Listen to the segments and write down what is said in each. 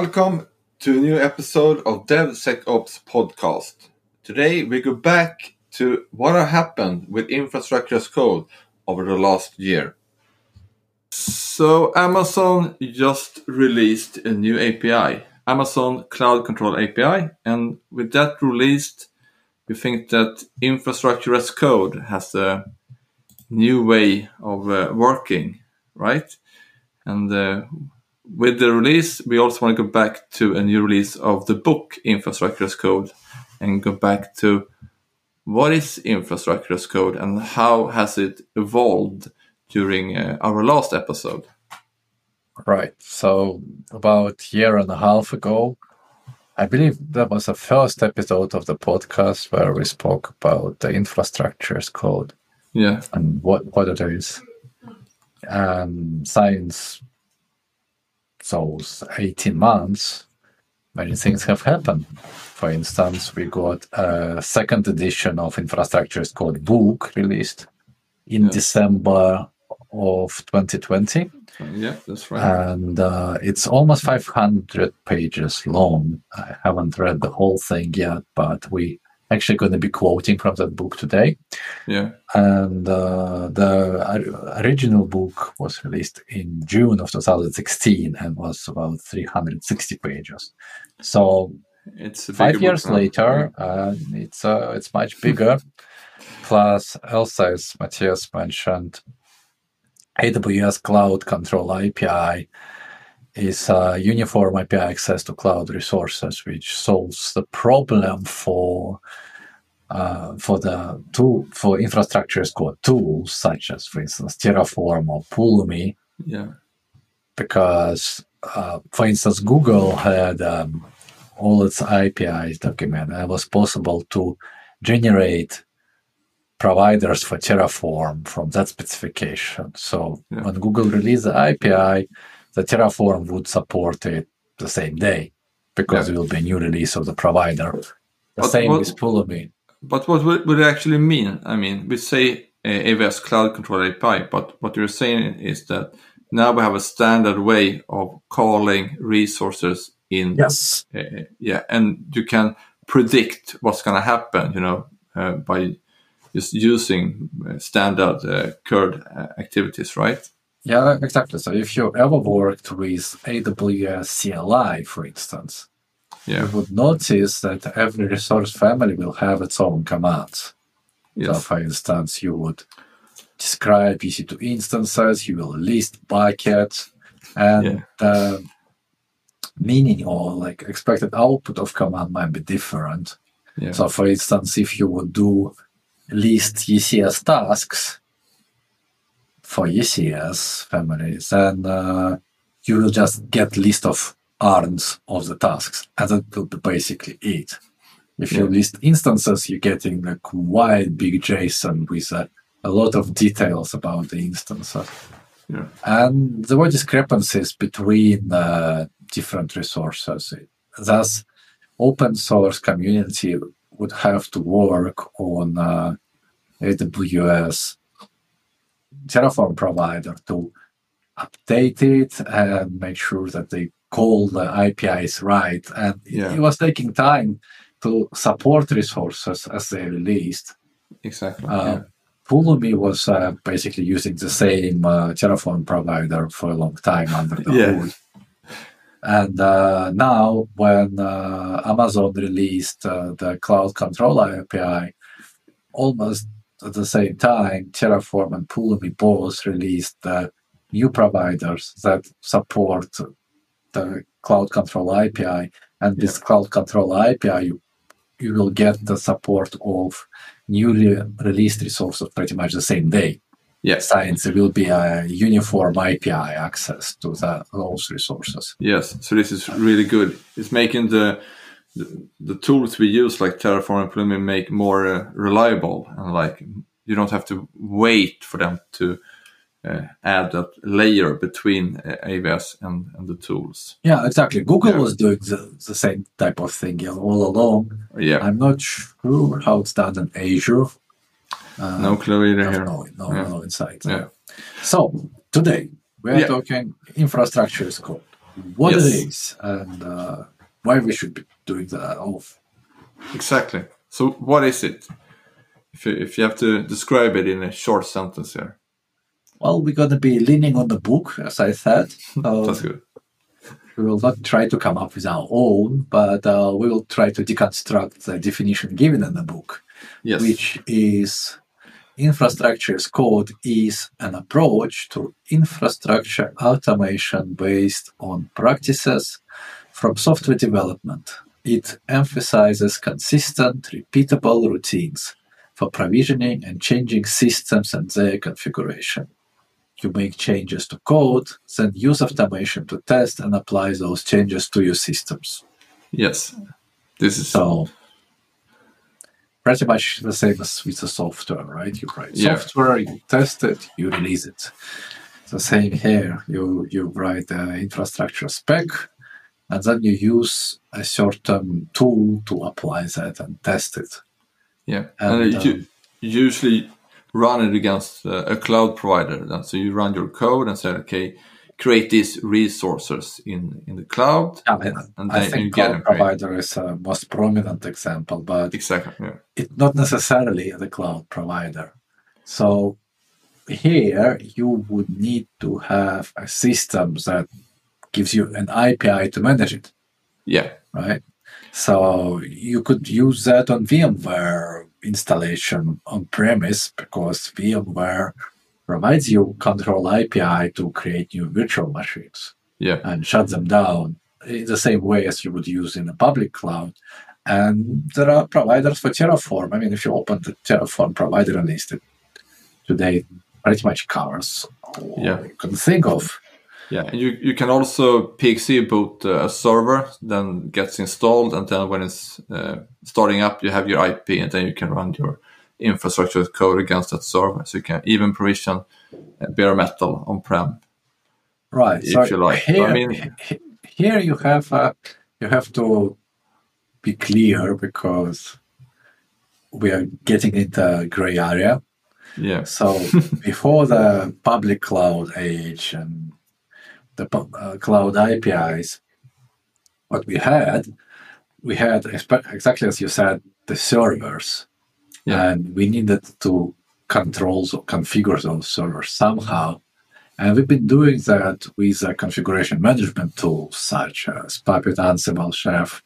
Welcome to a new episode of DevSecOps podcast. Today we go back to what happened with infrastructure as code over the last year. So Amazon just released a new API, Amazon Cloud Control API, and with that released, we think that infrastructure as code has a new way of uh, working, right? And uh, with the release, we also want to go back to a new release of the book Infrastructure as Code and go back to what is infrastructure as code and how has it evolved during uh, our last episode. Right. So about a year and a half ago, I believe that was the first episode of the podcast where we spoke about the infrastructure as code. Yeah. And what, what it is. And science those 18 months, many things have happened. For instance, we got a second edition of Infrastructure as Code book released in yeah. December of 2020. Yeah, that's right. And uh, it's almost 500 pages long. I haven't read the whole thing yet, but we actually going to be quoting from that book today. Yeah. And uh, the original book was released in June of 2016 and was about 360 pages. So it's five years later, uh, it's uh, it's much bigger. Plus, also as Matthias mentioned, AWS Cloud Control API is a uniform API access to cloud resources, which solves the problem for uh, for the tool for infrastructure as code tools such as, for instance, Terraform or Pulumi. Yeah. Because, uh, for instance, Google had um, all its APIs documented, and it was possible to generate providers for Terraform from that specification. So yeah. when Google released the API, the Terraform would support it the same day because yeah. it will be a new release of the provider. The but same what, with Pulumi. But what would it actually mean? I mean, we say uh, AWS Cloud Control API, but what you're saying is that now we have a standard way of calling resources in. Yes. Uh, yeah, and you can predict what's going to happen, you know, uh, by just using uh, standard uh, CRUD uh, activities, right? Yeah, exactly. So if you ever worked with AWS CLI, for instance, yeah. you would notice that every resource family will have its own commands. Yes. So, for instance, you would describe EC2 instances, you will list buckets, and yeah. the meaning or like expected output of command might be different. Yeah. So, for instance, if you would do list ECS tasks, for ECS families, and uh, you will just get list of ARNs of the tasks, and that will be basically it. If you list instances, you're getting a quite big JSON with a, a lot of details about the instances. Yeah. And there were discrepancies between uh, different resources. Thus, open source community would have to work on uh, AWS Terraform provider to update it and make sure that they call the APIs right. And yeah. it was taking time to support resources as they released. Exactly. Uh, yeah. Pulumi was uh, basically using the same uh, Terraform provider for a long time under the yeah. hood. And uh, now, when uh, Amazon released uh, the Cloud Control API, almost at the same time, Terraform and Pulumi both released the new providers that support the Cloud Control API. And this yeah. Cloud Control API, you, you will get the support of newly released resources pretty much the same day. Yes. Science will be a uniform API access to the, those resources. Yes. So this is really good. It's making the the, the tools we use like Terraform and Pulumi make more uh, reliable and like you don't have to wait for them to uh, add that layer between uh, AWS and, and the tools. Yeah, exactly. Google yeah. was doing the, the same type of thing all along. Yeah. I'm not sure how it's done in Azure. Uh, no clue either here. No, no, yeah. no insight. Yeah. So today we're yeah. talking infrastructure as code. what Yes. it is and uh, why we should be doing that. Oh, Exactly. So, what is it? If you, if you have to describe it in a short sentence here, well, we're going to be leaning on the book, as I said. Uh, that's good. we will not try to come up with our own, but uh, we will try to deconstruct the definition given in the book, Yes. which is infrastructure as code is an approach to infrastructure automation based on practices from software development. It emphasizes consistent, repeatable routines for provisioning and changing systems and their configuration. You make changes to code, then use automation to test and apply those changes to your systems. Yes. This is So pretty much the same as with the software, right? You write Yeah. software, you test it, you release it. The same here. You you write the infrastructure spec, and then you use a certain tool to apply that and test it. yeah, And, and, you um, usually run it against uh, a cloud provider. Then, so you run your code and say, okay, create these resources in in the cloud, I, and I then you think cloud provider is a most prominent example, but Exactly. Yeah. it's not necessarily the cloud provider. So here you would need to have a system that gives you an API to manage it, Yeah. right? So you could use that on VMware installation on premise because VMware provides you control API to create new virtual machines Yeah. and shut them down in the same way as you would use in a public cloud. And there are providers for Terraform. I mean, if you open the Terraform provider list, it today pretty much covers all Yeah. you can think of. Yeah, and you, you can also PXE boot uh, a server, then gets installed, and then when it's uh, starting up, you have your IP, and then you can run your infrastructure code against that server. So you can even provision uh, bare metal on prem. Right. If so you like. Here, I mean- here you have uh, you have to be clear because we are getting into gray area. Yeah, So before the public cloud age and the uh, cloud APIs, what we had, we had exactly as you said, the servers, Yeah. and we needed to control or configure those servers somehow. And we've been doing that with uh, configuration management tools such as Puppet, Ansible, Chef,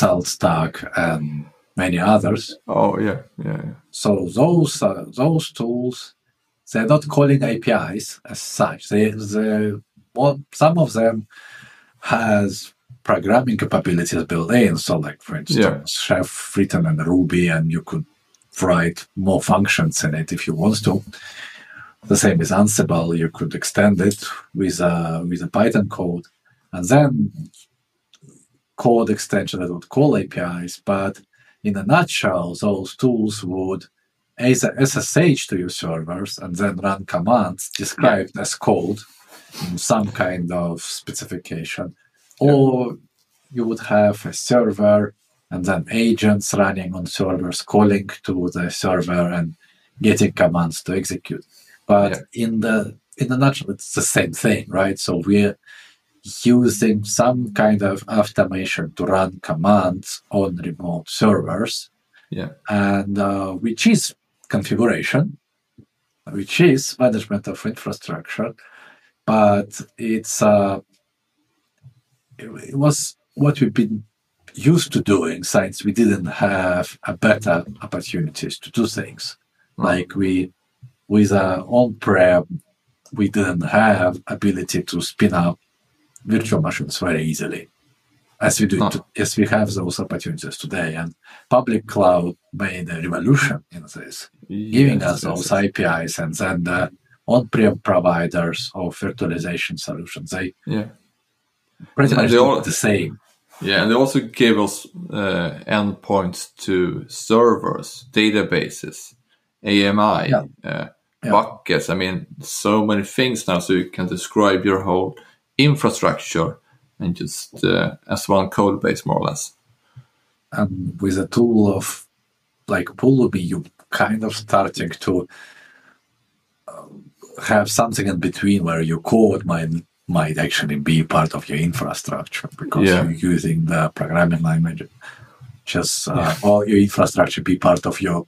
SaltStack, and many others. Oh yeah, yeah, yeah. So those uh, those tools, they're not calling APIs as such. They, they well, some of them has programming capabilities built in. So, like for instance, Chef written in Ruby, and you could write more functions in it if you want to. The same as Ansible, you could extend it with a with a Python code, and then code extension that would call APIs. But in a nutshell, those tools would as SSH to your servers and then run commands described as code some kind of specification. Or you would have a server and then agents running on servers calling to the server and getting commands to execute. But in the in the nutshell, it's the same thing, right? So we're using some kind of automation to run commands on remote servers Yeah. and uh, which is configuration, which is management of infrastructure, but it's uh, it, was what we've been used to doing since we didn't have a better opportunities to do things. Hmm. Like we with our on-prem, we didn't have ability to spin up virtual machines very easily as we do Huh. to, as we have those opportunities today and public cloud made a revolution in this giving Yes, us those yes, apis and then the on-prem providers of virtualization solutions they Yeah, pretty And much they all- the same yeah, and they also gave us uh, endpoints to servers, databases, AMI, Yeah. uh, Yeah. buckets. I mean, so many things now, so you can describe your whole infrastructure and just uh, as one code base, more or less. and with a tool of like Pulumi, you kind of starting to have something in between where your code might might actually be part of your infrastructure because Yeah. you're using the programming language. Just uh, all your infrastructure be part of your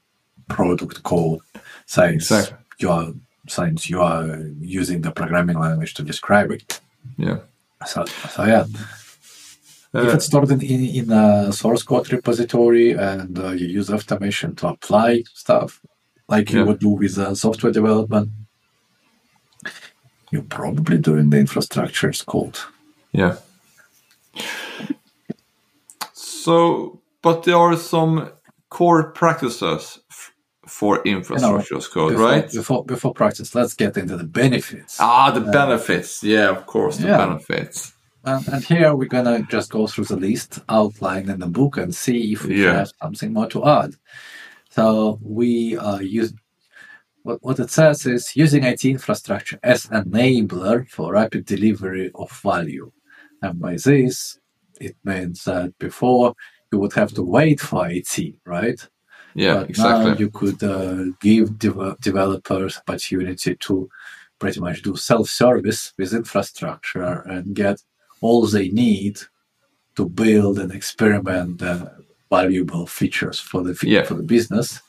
product code since Exactly. you are since you are using the programming language to describe it. Yeah. So, so yeah, if Uh, it's stored in, in, in a source code repository and uh, you use automation to apply stuff like you would do with uh, software development, you're probably doing the infrastructure as code. yeah. So, but there are some core practices for infrastructure as code, before, right? Before, before practice, let's get into the benefits. Ah, the benefits. Yeah, of course, the yeah. benefits. And, and here we're gonna just go through the list outlined in the book and see if we Yeah. have something more to add. So we uh, use what, what it says is using IT infrastructure as enabler for rapid delivery of value. And by this, it means that before you would have to wait for IT, right? Yeah, but now exactly. you could uh, give dev- developers opportunity to pretty much do self-service with infrastructure and get all they need to build and experiment uh, valuable features for the Yeah. for the business.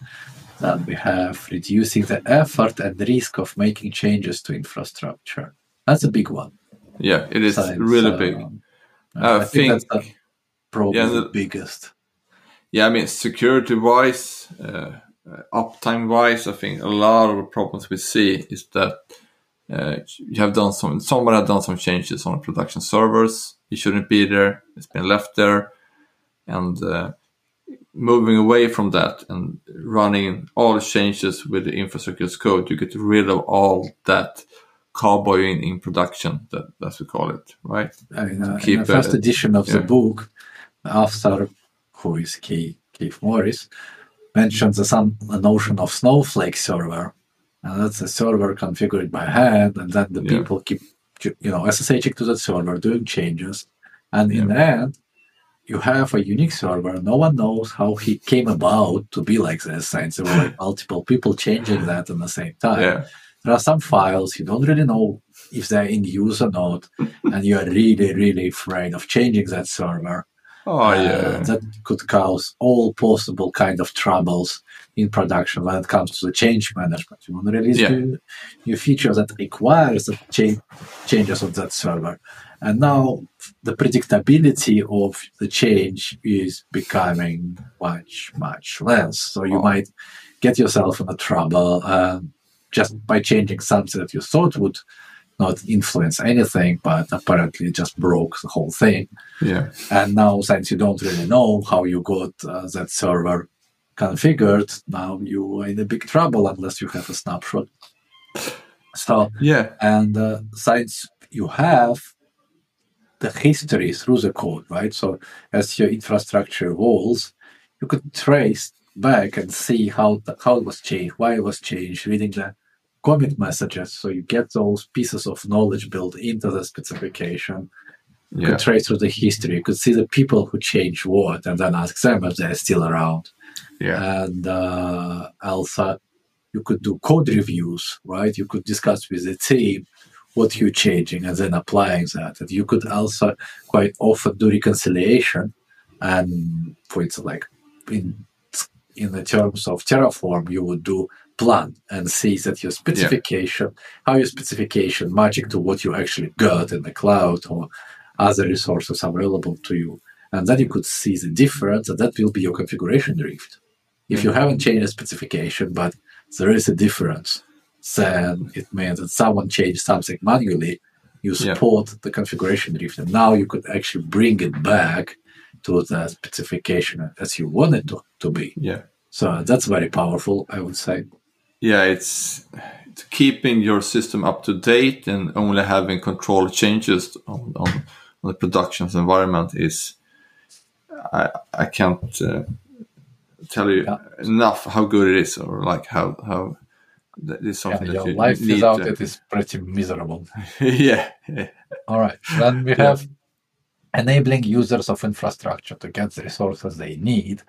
Then we have reducing the effort and risk of making changes to infrastructure. That's a big one. Yeah, it is Besides, really big. I, I think, think- probably yeah, the the- biggest. Yeah, I mean, security wise, uh, uptime wise, I think a lot of the problems we see is that uh, you have done some, someone had done some changes on production servers. It shouldn't be there. It's been left there. And uh, moving away from that and running all the changes with the infrastructure as code, you get rid of all that cowboying in production, that, as we call it, right? I mean, uh, in the first it- edition of the book, author, who is Kief, Kief Morris, mentions the, some a notion of snowflake server, and that's a server configured by hand, and then the Yeah. people keep you know SSHing to that server, doing changes, and in Yeah. the end, you have a unique server. No one knows how he came about to be like this, since there were like multiple people changing that at the same time Yeah, there are some files you don't really know if they're in use or not, and you are really, really afraid of changing that server. oh Uh, yeah, that could cause all possible kind of troubles in production when it comes to the change management. You want to release Yeah. new, new features that requires the cha- changes of that server. And now the predictability of the change is becoming much, much less. So you Oh. might get yourself in a trouble um, just by changing something that you thought would not influence anything, but apparently just broke the whole thing. yeah, And now, since you don't really know how you got uh, that server configured, now you are in a big trouble unless you have a snapshot. So, yeah, and uh, since you have the history through the code, right? So, as your infrastructure evolves, you could trace back and see how the, how it was changed, why it was changed, reading the commit messages. So you get those pieces of knowledge built into the specification you yeah, could trace through the history. You could see the people who changed what, and then ask them if they're still around. yeah, And uh, also, you could do code reviews, right? You could discuss with the team what you're changing and then applying that. And you could also quite often do reconciliation. And for instance, like in in the terms of Terraform, you would do plan and see that your specification, how your specification matching to what you actually got in the cloud or other resources available to you. And then you could see the difference, and that will be your configuration drift. If you mm-hmm. haven't changed the specification, but there is a difference, then it means that someone changed something manually. You Yeah. support the configuration drift, and now you could actually bring it back to the specification as you want it to, to be. yeah. So that's very powerful, I would say. yeah, it's, it's keeping your system up to date and only having control changes on, on, on the production's environment is I I can't uh, tell you Yeah. enough how good it is or like how how that is Yeah, that your you life without to- it is pretty miserable. yeah, yeah All right. Then we Yeah. have enabling users of infrastructure to get the resources they need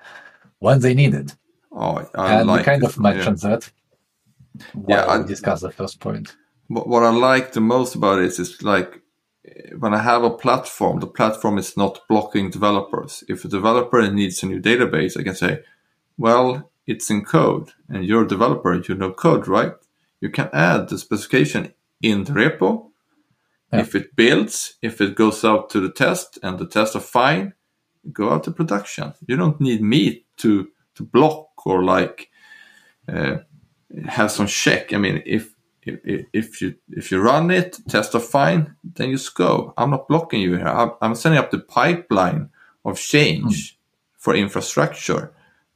when they need it. oh I and like we kind it. of mentioned that Yeah, I- we discussed the first point. what, what I like the most about it is like eh, when I have a platform, the platform is not blocking developers. If a developer needs a new database, I can say, well, it's in code and you're a developer, you know code, right? You can add the specification in the repo. Yeah. If it builds, if it goes out to the test and the tests are fine, go out to production. You don't need me to, to block or like uh, have some check. I mean, if if, if you if you run it, tests are fine, then you go. I'm not blocking you here. I'm, I'm setting up the pipeline of change for infrastructure,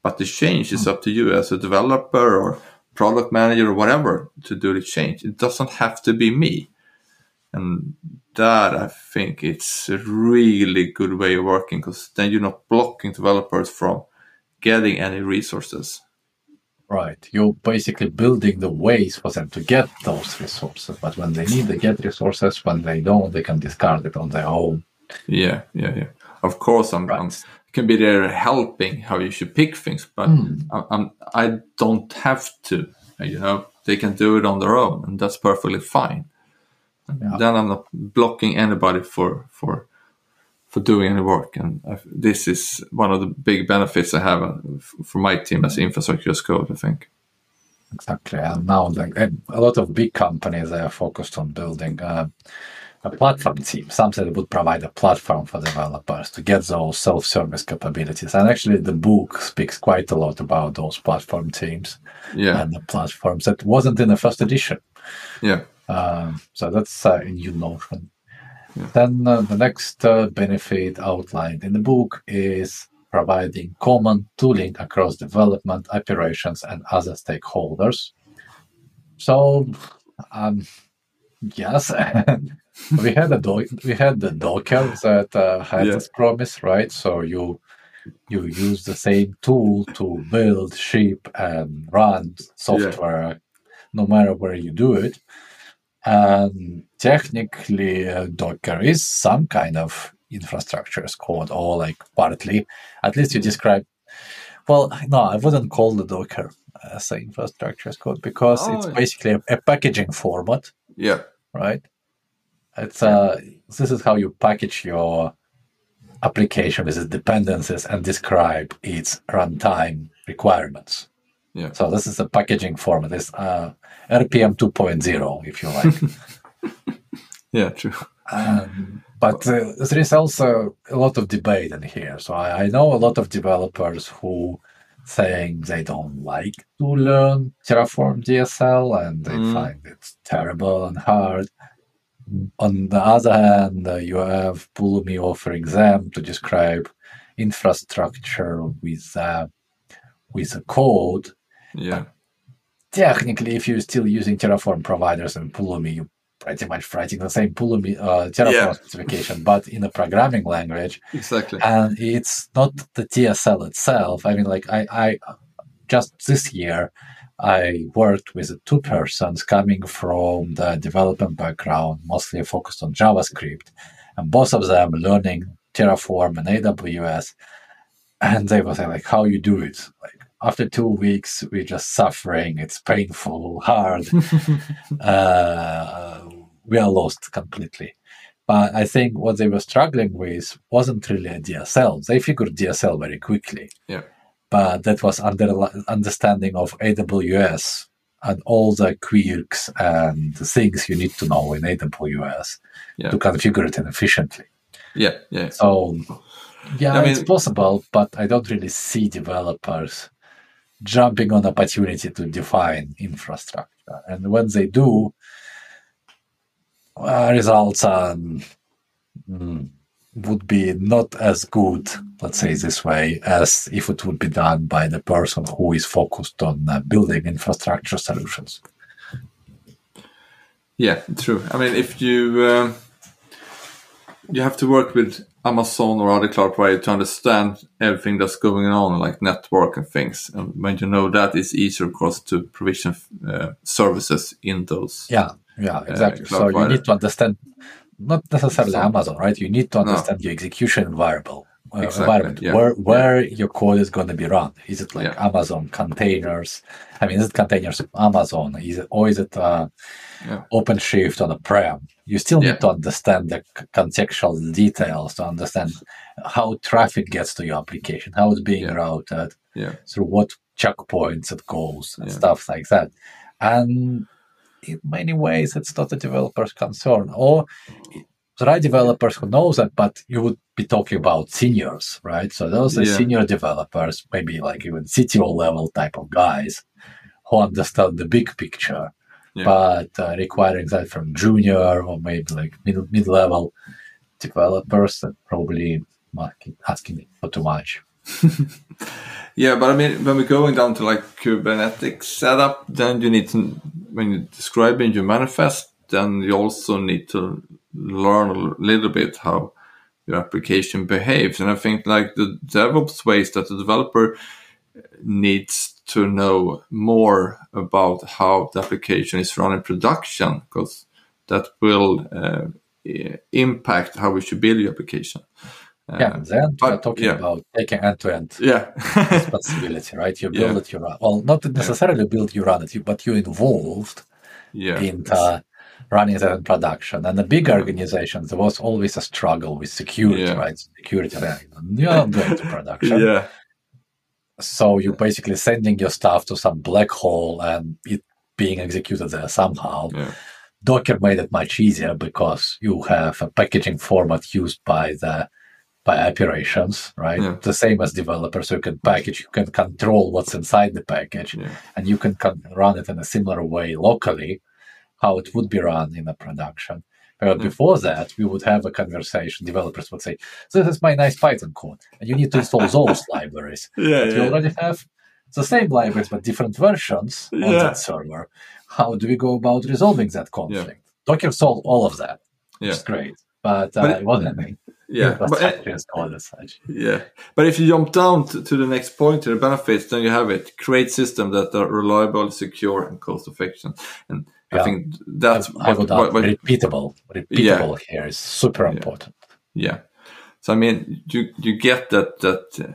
but the change is mm. up to you as a developer or product manager or whatever to do the change. It doesn't have to be me, and that I think it's a really good way of working because then you're not blocking developers from getting any resources. Right. You're basically building the ways for them to get those resources. But when they need, they get resources. When they don't, they can discard it on their own. Yeah, yeah, yeah. Of course, I'm, Right. I'm can be there helping how you should pick things, but Hmm. I'm, I'm I don't have to. You know, they can do it on their own, and that's perfectly fine. And Yeah. Then I'm not blocking anybody for for for doing any work, and I, this is one of the big benefits I have uh, for my team as infrastructure as code. I think. Exactly. And now, like, a lot of big companies they are focused on building uh, a platform team, something that would provide a platform for developers to get those self-service capabilities. And actually, the book speaks quite a lot about those platform teams Yeah, and the platforms that wasn't in the first edition. yeah, Um, so that's uh, a new notion. Yeah. Then uh, the next uh, benefit outlined in the book is providing common tooling across development, operations, and other stakeholders. So, um, yes, we had a do- we had the Docker that uh, had Yeah. this promise, right? So you you use the same tool to build, ship, and run software, no matter where you do it. And technically, uh, Docker is some kind of infrastructure as code, or like partly. At least you describe. Well, no, I wouldn't call the Docker as an infrastructure as code because it's Oh. basically a, a packaging format, yeah, right? It's uh, this is how you package your application with its dependencies and describe its runtime requirements. Yeah. So this is a packaging format. It's uh, RPM 2.0, if you like. yeah. True. Um, but uh, there is also a lot of debate in here. So I, I know a lot of developers who saying they don't like to learn Terraform DSL and they Mm. find it terrible and hard. On the other hand, uh, you have Pulumi offering them to describe infrastructure with uh, with a code. Yeah, Technically, if you're still using Terraform providers and Pulumi, you pretty much writing the same uh, Terraform Yeah. specification, but in a programming language. exactly. And it's not the DSL itself. I mean, like I, I just this year, I worked with two persons coming from the development background, mostly focused on JavaScript, and both of them learning Terraform and AWS. And they were saying, like, how you do it? Like after two weeks, we're just suffering. It's painful, hard uh, we are lost completely. But I think what they were struggling with wasn't really a DSL. They figured DSL very quickly. Yeah. But that was under understanding of AWS and all the quirks and the things you need to know in AWS Yeah. to configure it efficiently. yeah, yeah. So, yeah, I it's possible, but I don't really see developers jumping on opportunity to define infrastructure. And when they do, uh, results mm, would be not as good, let's say this way, as if it would be done by the person who is focused on uh, building infrastructure solutions. Yeah, true. I mean, if you um, you have to work with Amazon or other cloud provider to understand everything that's going on, like network and things, and when you know that, it's easier, of course, to provision uh, services in those. Yeah, yeah, exactly. cloud so you need to understand not necessarily So- Amazon, right? You need to No. understand your execution variable uh, Exactly, environment yeah, where where your code is going to be run. Is it like Yeah. Amazon containers? I mean, is it containers of Amazon? Is it or is it uh, Yeah. OpenShift on a prem? You still Yeah. need to understand the contextual details to understand how traffic gets to your application, how it's being Yeah. routed, Yeah. through what checkpoints it goes, and Yeah. stuff like that. And in many ways, it's not a developer's concern. Or there are developers who know that, but you would be talking about seniors, right? So those are Yeah. senior developers, maybe like even CTO level type of guys who understand the big picture, Yeah. but uh, requiring that from junior or maybe like mid mid level developers that probably asking- asking for too much. Yeah, but I mean, when we're going down to like Kubernetes setup, then you need to, when you're describing your manifest, then you also need to learn a little bit how your application behaves. And I think like the DevOps ways that the developer needs to know more about how the application is run in production, because that will uh, impact how we should build your application. Yeah, then we're talking yeah. about taking end to end yeah. responsibility, right? You build Yeah. it, you run. It. Well, not necessarily build, you run it, but you're involved yeah. in uh, running it in production. And the big organizations, there was always a struggle with security, Yeah. right? Security, you're not going to production. yeah. So you're basically sending your stuff to some black hole and it being executed there somehow. Yeah. Docker made it much easier because you have a packaging format used by the by operations, right? Yeah. The same as developers. So you can package, you can control what's inside the package, Yeah. and you can con- run it in a similar way locally, how it would be run in a production. But Yeah. before that, we would have a conversation. Developers would say, "This is my nice Python code, and you need to install those libraries." Yeah, But we already have the same libraries but different versions on that server. How do we go about resolving that conflict? Docker solved all of that, which Yeah. is great, but, uh, But it- it wasn't Yeah, but uh, infrastructure as code as such. yeah, but if you jump down to, to the next point, to the benefits, then you have it: create systems that are reliable, secure, and cost effective. And I think that's I would what, add what, repeatable. Repeatable here is super important. yeah. So I mean, you you get that that uh,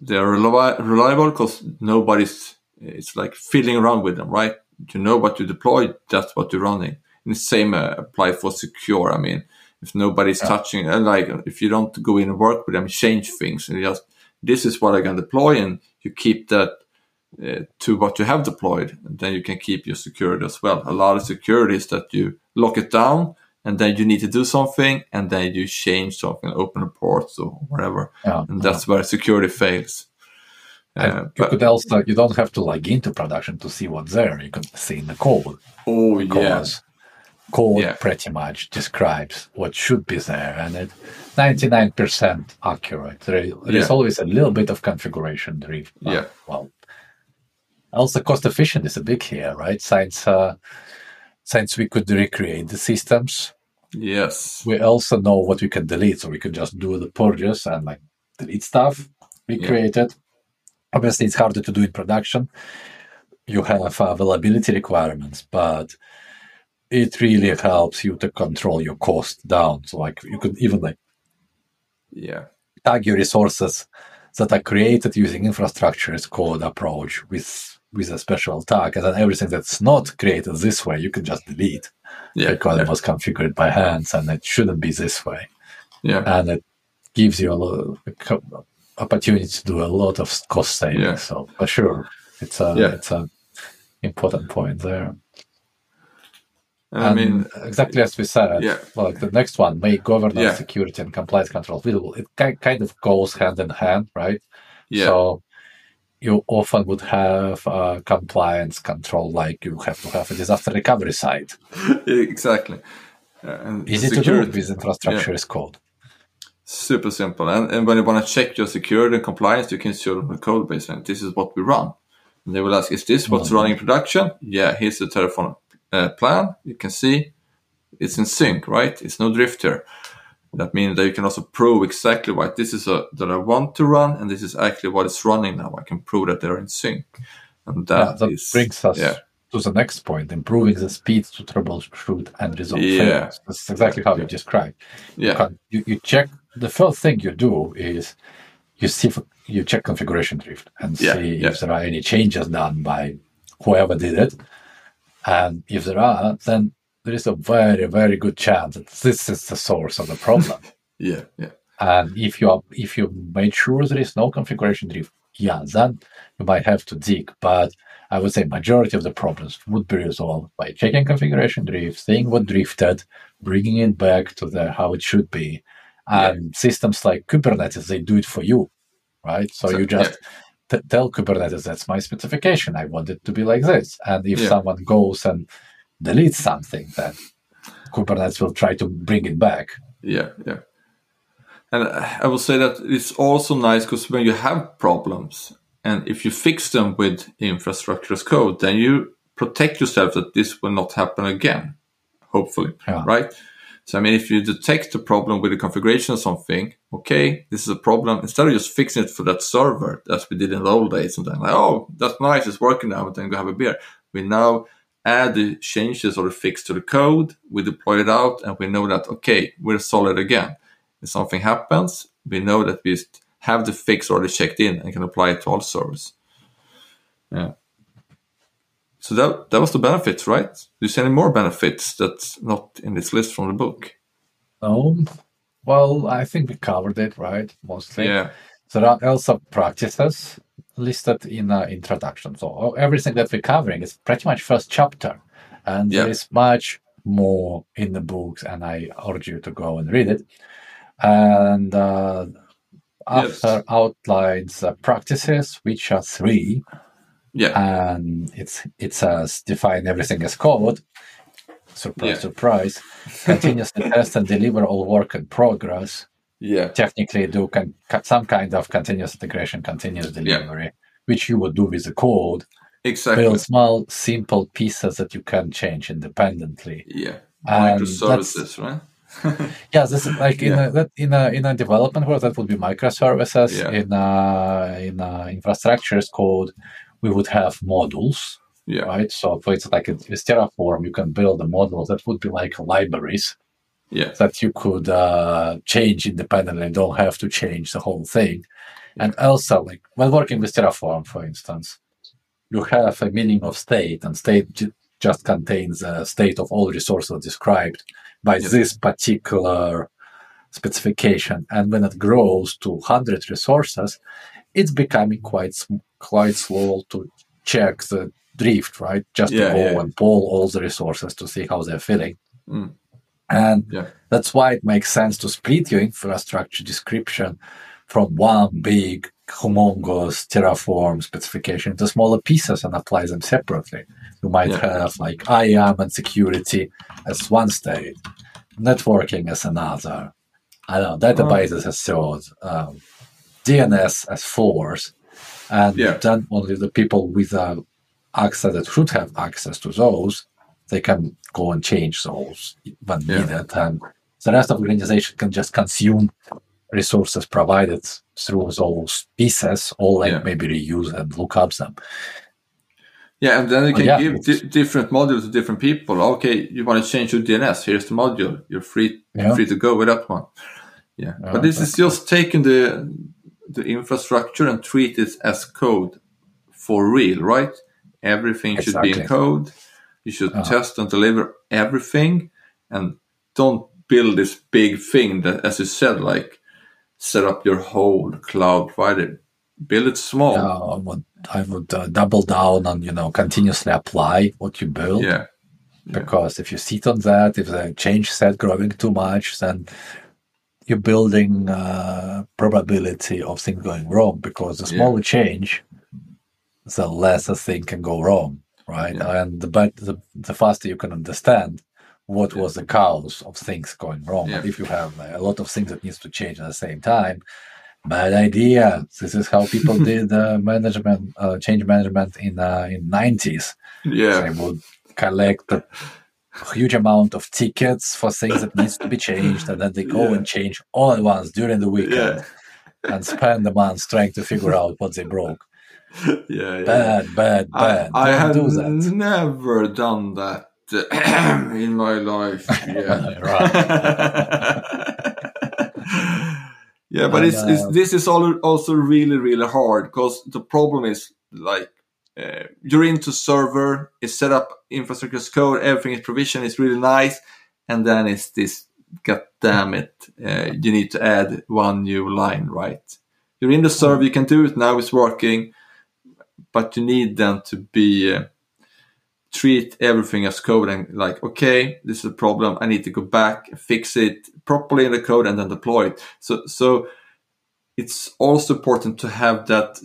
they are reli- reliable because nobody's it's like fiddling around with them, right? You know what you deploy, that's what you're running. And the same uh, apply for secure. I mean, if nobody's Yeah. touching, uh, like if you don't go in and work with them, change things, and just this is what I can deploy, and you keep that uh, to what you have deployed, and then you can keep your security as well. A lot of security is that you lock it down, and then you need to do something, and then you change something, open a port or whatever, Yeah. and that's where security fails. Uh, you but, could also you don't have to log into production to see what's there. You can see in the code oh yeah, because code Yeah. pretty much describes what should be there, and it ninety nine percent accurate. There, there's Yeah. always a little bit of configuration drift. Yeah. Well, also cost efficient is a big here, right? Since uh, since we could recreate the systems, yes, we also know what we can delete, so we can just do the purges and like delete stuff we Yeah. created. Obviously, it's harder to do in production. You have availability requirements, but it really helps you to control your cost down. So, like, you could even like yeah, tag your resources that are created using infrastructure as code approach with with a special tag, and then everything that's not created this way, you can just delete yeah, because yeah, it was configured by hands, and it shouldn't be this way. yeah. and it gives you a lot of opportunity to do a lot of cost saving. Yeah. So for sure, it's a Yeah. it's a important point there. I And mean, exactly as we said, yeah. like the next one, make governance, Yeah. security, and compliance control visible. It kind of goes hand in hand, right? yeah, So you often would have uh, compliance control, like you have to have a disaster recovery site. exactly. Uh, and Easy to do with infrastructure as code. Super simple. And, and when you want to check your security and compliance, you can show them the code base and this is what we run. And they will ask, is this what's Mhm. running in production? Yeah, here's the Terraform uh, plan. You can see it's in sync, right? It's no drift here. That means that you can also prove exactly what this is a, that I want to run, and this is actually what is running now. I can prove that they're in sync. And Yeah, that that is- brings us yeah. to the next point improving the speed to troubleshoot and resolve Yeah. failures. That's exactly how you described. Yeah, you, you check the first thing you do is you see if, you check configuration drift and see if there are any changes done by whoever did it. And if there are, then there is a very, very good chance that this is the source of the problem. Yeah, yeah, and if you are if you made sure there is no configuration drift, yeah, then you might have to dig. But I would say majority of the problems would be resolved by checking configuration drift, seeing what drifted, bringing it back to the how it should be. And systems like Kubernetes, they do it for you, right? So, So, you just t- tell Kubernetes that's my specification. I want it to be like this. And if Yeah. someone goes and deletes something, then Kubernetes will try to bring it back. yeah, yeah. And I will say that it's also nice because when you have problems and if you fix them with infrastructure as code, then you protect yourself that this will not happen again, hopefully, Yeah. right? So, I mean, if you detect a problem with the configuration of something, okay, this is a problem. Instead of just fixing it for that server, as we did in the old days, and then like, oh, that's nice, it's working now, and then go have a beer. We now add the changes or the fix to the code, we deploy it out, and we know that, okay, we're solid again. If something happens, we know that we have the fix already checked in and can apply it to all servers. Yeah. So that that was the benefits, right? Do you see any more benefits that's not in this list from the book? No. Well, I think we covered it, right? Mostly. Yeah, There are also practices listed in the introduction. So everything that we're covering is pretty much first chapter. And there is much more in the books, and I urge you to go and read it. And uh, Yes. after outlines uh, practices, which are three, yeah, and it's it says define everything as code. Surprise, Yeah. surprise. Continuously test and deliver all work in progress. yeah, Technically, do co- some kind of continuous integration, continuous delivery, which you would do with the code. exactly. Build small, simple pieces that you can change independently. Yeah, microservices, right? Yeah, this is like in Yeah. a that in a in a development world that would be microservices. Yeah. In a in uh, a infrastructure as code, we would have modules. Yeah, right? So for it's like with Terraform, you can build a model that would be like libraries yeah, that you could uh, change independently. Don't have to change the whole thing. And also, like when working with Terraform, for instance, you have a meaning of state, and state ju- just contains a state of all resources described by Yes. this particular specification. And when it grows to 100 resources, it's becoming quite sm- quite slow to check the drift, right? Just Yeah, to go yeah. and pull all the resources to see how they're feeling. Mm. And Yeah. that's why it makes sense to split your infrastructure description from one big humongous Terraform specification into smaller pieces and apply them separately. You might have like IAM and security as one state, networking as another, I don't know, databases as third, um, DNS as fourth, and Yeah. then only the people with uh, access that should have access to those, they can go and change those when Yeah. needed. And the rest of the organization can just consume resources provided through those pieces, or like Yeah. maybe reuse and look up them. Yeah, and then you Oh, can yeah, give di- different modules to different people. Okay, you want to change your DNS? Here's the module. You're free Yeah. free to go with that one. Yeah, Yeah, but this is just taking the the infrastructure and treat it as code for real, right? Everything should be in code. You should Uh-huh. test and deliver everything, and don't build this big thing that, as you said, like set up your whole cloud provider. Build it small. I would, I would uh, double down on you know continuously apply what you build. yeah. because if you sit on that, if the change set growing too much, then you're building uh, probability of things going wrong. Because the Yeah. smaller change, the less a thing can go wrong, right? Yeah. And the, bet- the the faster you can understand what Yeah. was the cause of things going wrong. Yeah. If you have uh, a lot of things that needs to change at the same time, bad idea. This is how people did uh, management, uh, change management in uh, in nineties Yeah. they would collect huge amount of tickets for things that needs to be changed and then they go Yeah. and change all at once during the weekend Yeah. and spend the months trying to figure out what they broke yeah, yeah. bad bad I, bad I Don't have do that never done that in my life. Yeah. Yeah, but And, it's, it's uh, this is all, also really really hard because the problem is like uh, you're into server, it's set up infrastructure as code, everything is provisioned, it's really nice, and then it's this. God damn it! Uh, you need to add one new line, right? You're in the server, you can do it now. It's working, but you need them to be uh, treat everything as code and like, okay, this is a problem. I need to go back, fix it properly in the code, and then deploy it. So, so it's also important to have that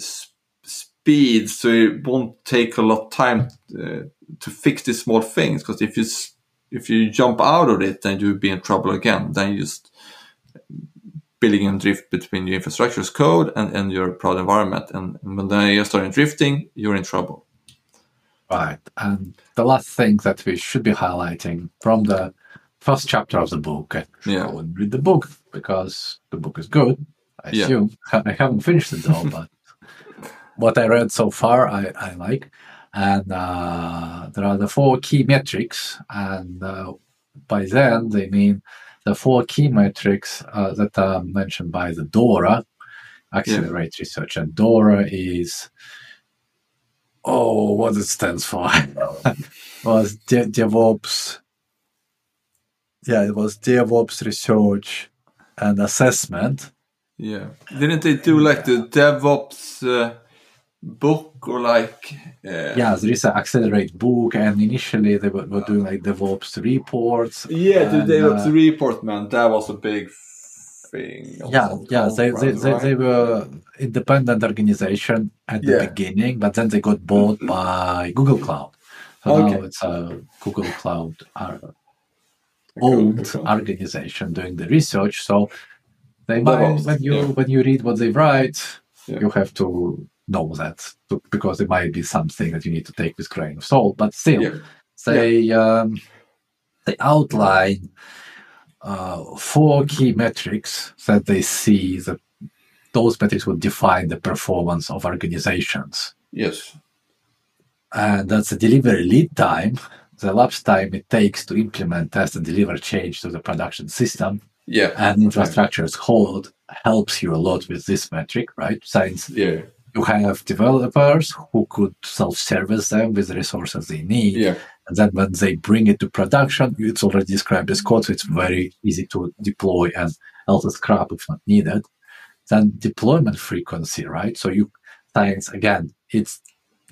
speed, so it won't take a lot of time uh, to fix these small things. Because if you if you jump out of it, then you'll be in trouble again. Then you just building and drift between your infrastructure's code and, and your prod environment. And, when then you're starting drifting, you're in trouble. Right. And the last thing that we should be highlighting from the first chapter of the book, and Yeah. go and read the book because the book is good. I Yeah. assume I haven't finished it though, but what I read so far, I, I like. And uh, there are the four key metrics, and uh, by then they mean the four key metrics uh, that are mentioned by the DORA, Accelerate Research. And DORA is oh, what it stands for was De- DevOps. Yeah, it was DevOps research and assessment. Yeah. Didn't they do like the DevOps uh, book or like? Uh, Yeah, there is an Accelerate book, and initially they were, were doing like DevOps reports. Yeah, the DevOps uh, report, man. That was a big thing. yeah, yeah, they, they, conference, they, they were independent organization at the Yeah. beginning, but then they got bought by Google Cloud. So now it's a Google Cloud uh, owned organization doing the research. So they might, when you yeah. when you read what they write, Yeah. you have to know that because it might be something that you need to take with grain of salt. But still, Yeah. they um, they outline uh, four key metrics that they see that those metrics would define the performance of organizations Yes. and that's the delivery lead time, the elapsed time it takes to implement, test, and deliver change to the production system. Yeah. And infrastructure as code helps you a lot with this metric, right? Since Yeah. You have developers who could self-service them with the resources they need. Yeah. And then when they bring it to production, it's already described as code, so it's very easy to deploy and also scrap if not needed. Then deployment frequency, right? So you science again, it's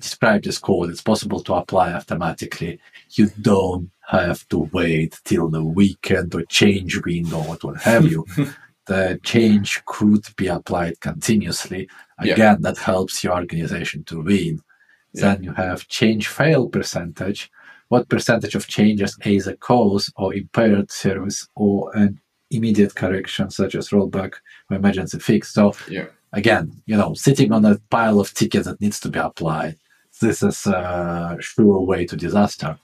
described as code. It's possible to apply automatically. You don't have to wait till the weekend or change window or what have you. the change could be applied continuously. Yeah. Again, that helps your organization to win. Yeah. Then you have change fail percentage. What percentage of changes is a cause or impaired service or an immediate correction, such as rollback or emergency fix. So Yeah. again, you know, sitting on a pile of tickets that needs to be applied, this is a sure way to disaster.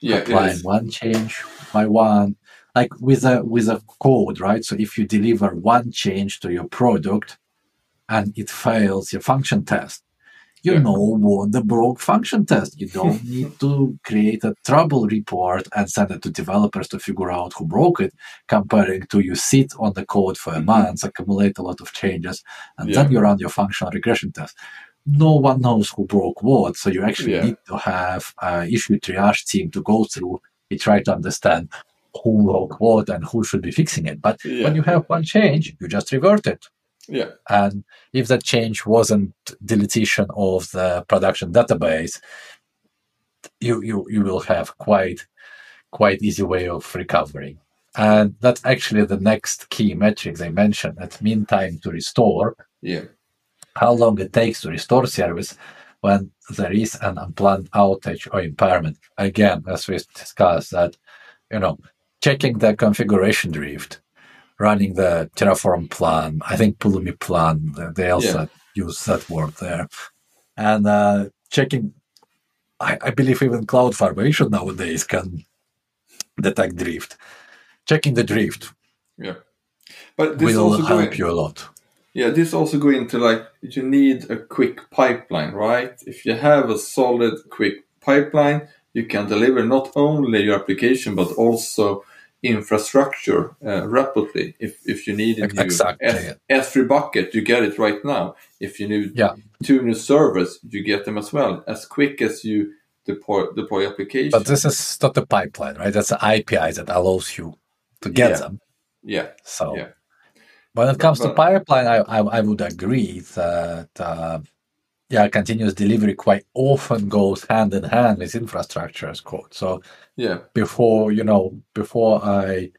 Yeah. Applying one change by one, like with a with a code, right? So if you deliver one change to your product and it fails your function test, you Yeah. know what the broke function test. You don't need to create a trouble report and send it to developers to figure out who broke it, comparing to you sit on the code for a Mhm. month, accumulate a lot of changes, and Yeah. then you run your functional regression test. No one knows who broke what, so you actually Yeah. need to have an issue triage team to go through and try to understand who broke what and who should be fixing it. But Yeah. when you have one change, you just revert it. Yeah. And if that change wasn't deletion of the production database, you you you will have quite quite easy way of recovering. And that's actually the next key metric they mentioned at mean time to restore, Yeah. how long it takes to restore service when there is an unplanned outage or impairment. Again, as we discussed that, you know, checking the configuration drift, running the Terraform plan, I think Pulumi plan, they also use that word there, and uh, checking. I, I believe even Cloud Formation nowadays can detect drift. Checking the drift Yeah. But this will also help going, you a lot. Yeah, this also go into like you need a quick pipeline, right? If you have a solid, quick pipeline, you can deliver not only your application but also infrastructure uh, rapidly. If if you need a new Exactly. S, S3 bucket, you get it right now. If you need Yeah. two new servers, you get them as well as quick as you deploy deploy applications. But this is not the pipeline, right? That's the API that allows you to get Yeah. them. yeah, So yeah, when it comes to pipeline, I, I, I would agree that uh, yeah, continuous delivery quite often goes hand in hand with infrastructure as code. So yeah, before you know, before I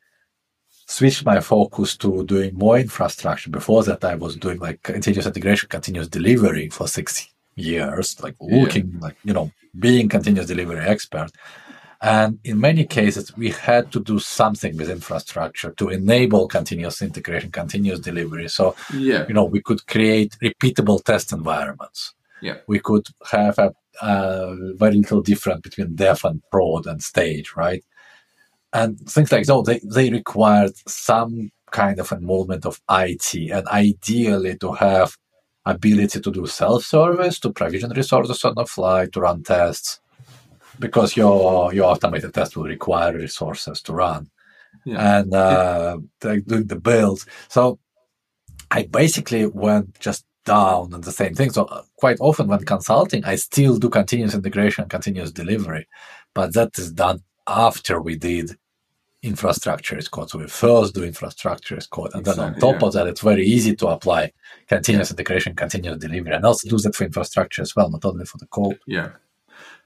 switched my focus to doing more infrastructure, before that I was doing like continuous integration, continuous delivery for six years, like Yeah. looking like you know, being continuous delivery expert. And in many cases, we had to do something with infrastructure to enable continuous integration, continuous delivery. So, yeah, you know, we could create repeatable test environments. Yeah. We could have a, uh, very little difference between dev and prod and stage, right? And things like that, they, they required some kind of involvement of IT and ideally to have ability to do self-service, to provision resources on the fly, to run tests, because your your automated test will require resources to run yeah, and uh, like doing the builds. So I basically went just down on the same thing. So uh, quite often when consulting, I still do continuous integration, continuous delivery, but that is done after we did infrastructure as code. So we first do infrastructure as code, and then on top yeah. of that, it's very easy to apply continuous integration, continuous delivery, and also do that for infrastructure as well, not only for the code. yeah.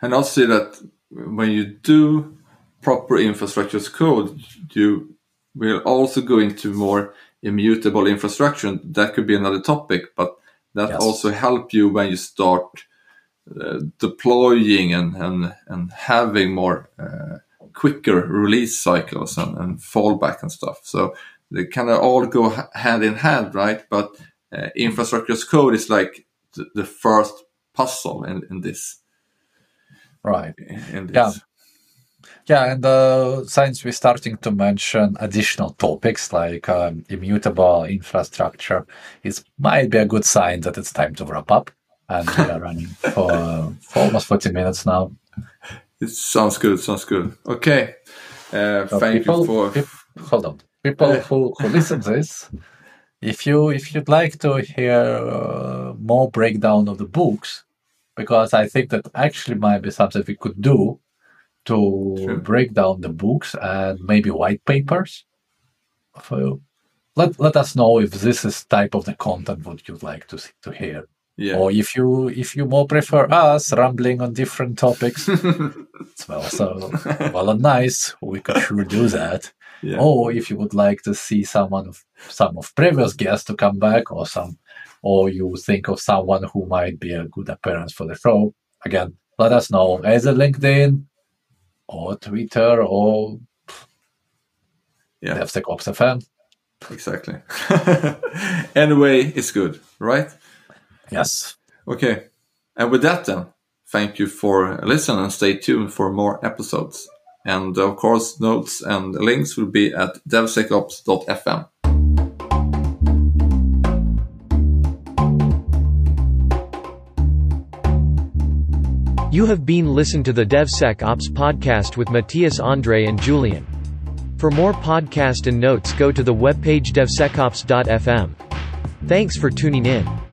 And I'll say that when you do proper infrastructure as code, you will also go into more immutable infrastructure. That could be another topic, but that Yes. also help you when you start uh, deploying and, and, and having more uh, quicker release cycles and, and fallback and stuff. So they kind of all go hand in hand, right? But uh, infrastructure as code is like the, the first puzzle in, in this. Right. Yeah. Yeah, and uh, since we're starting to mention additional topics like um, immutable infrastructure, it might be a good sign that it's time to wrap up. And we are running for, for almost 40 minutes now. It sounds good. Sounds good. Okay. Uh, So thank people, you for. peop- hold on. People who, who listen to this, if you if you'd like to hear uh, more breakdown of the books, because I think that actually might be something we could do to Sure. break down the books and maybe white papers. So let let us know if this is type of the content what you'd like to see, to hear, yeah. or if you if you more prefer us rambling on different topics. it's well so well and nice. We could sure do that. yeah. Or if you would like to see someone of some of previous guests to come back, or some, or you think of someone who might be a good appearance for the show, again, let us know either LinkedIn or Twitter or Yeah. DevSecOps FM. Exactly. anyway, it's good, right? Yes. Okay. And with that, then, thank you for listening and stay tuned for more episodes. And of course, notes and links will be at devsecops.fm. You have been listened to the DevSecOps podcast with Mattias Andrey and Julien. For more podcast and notes go to the webpage devsecops.fm. Thanks for tuning in.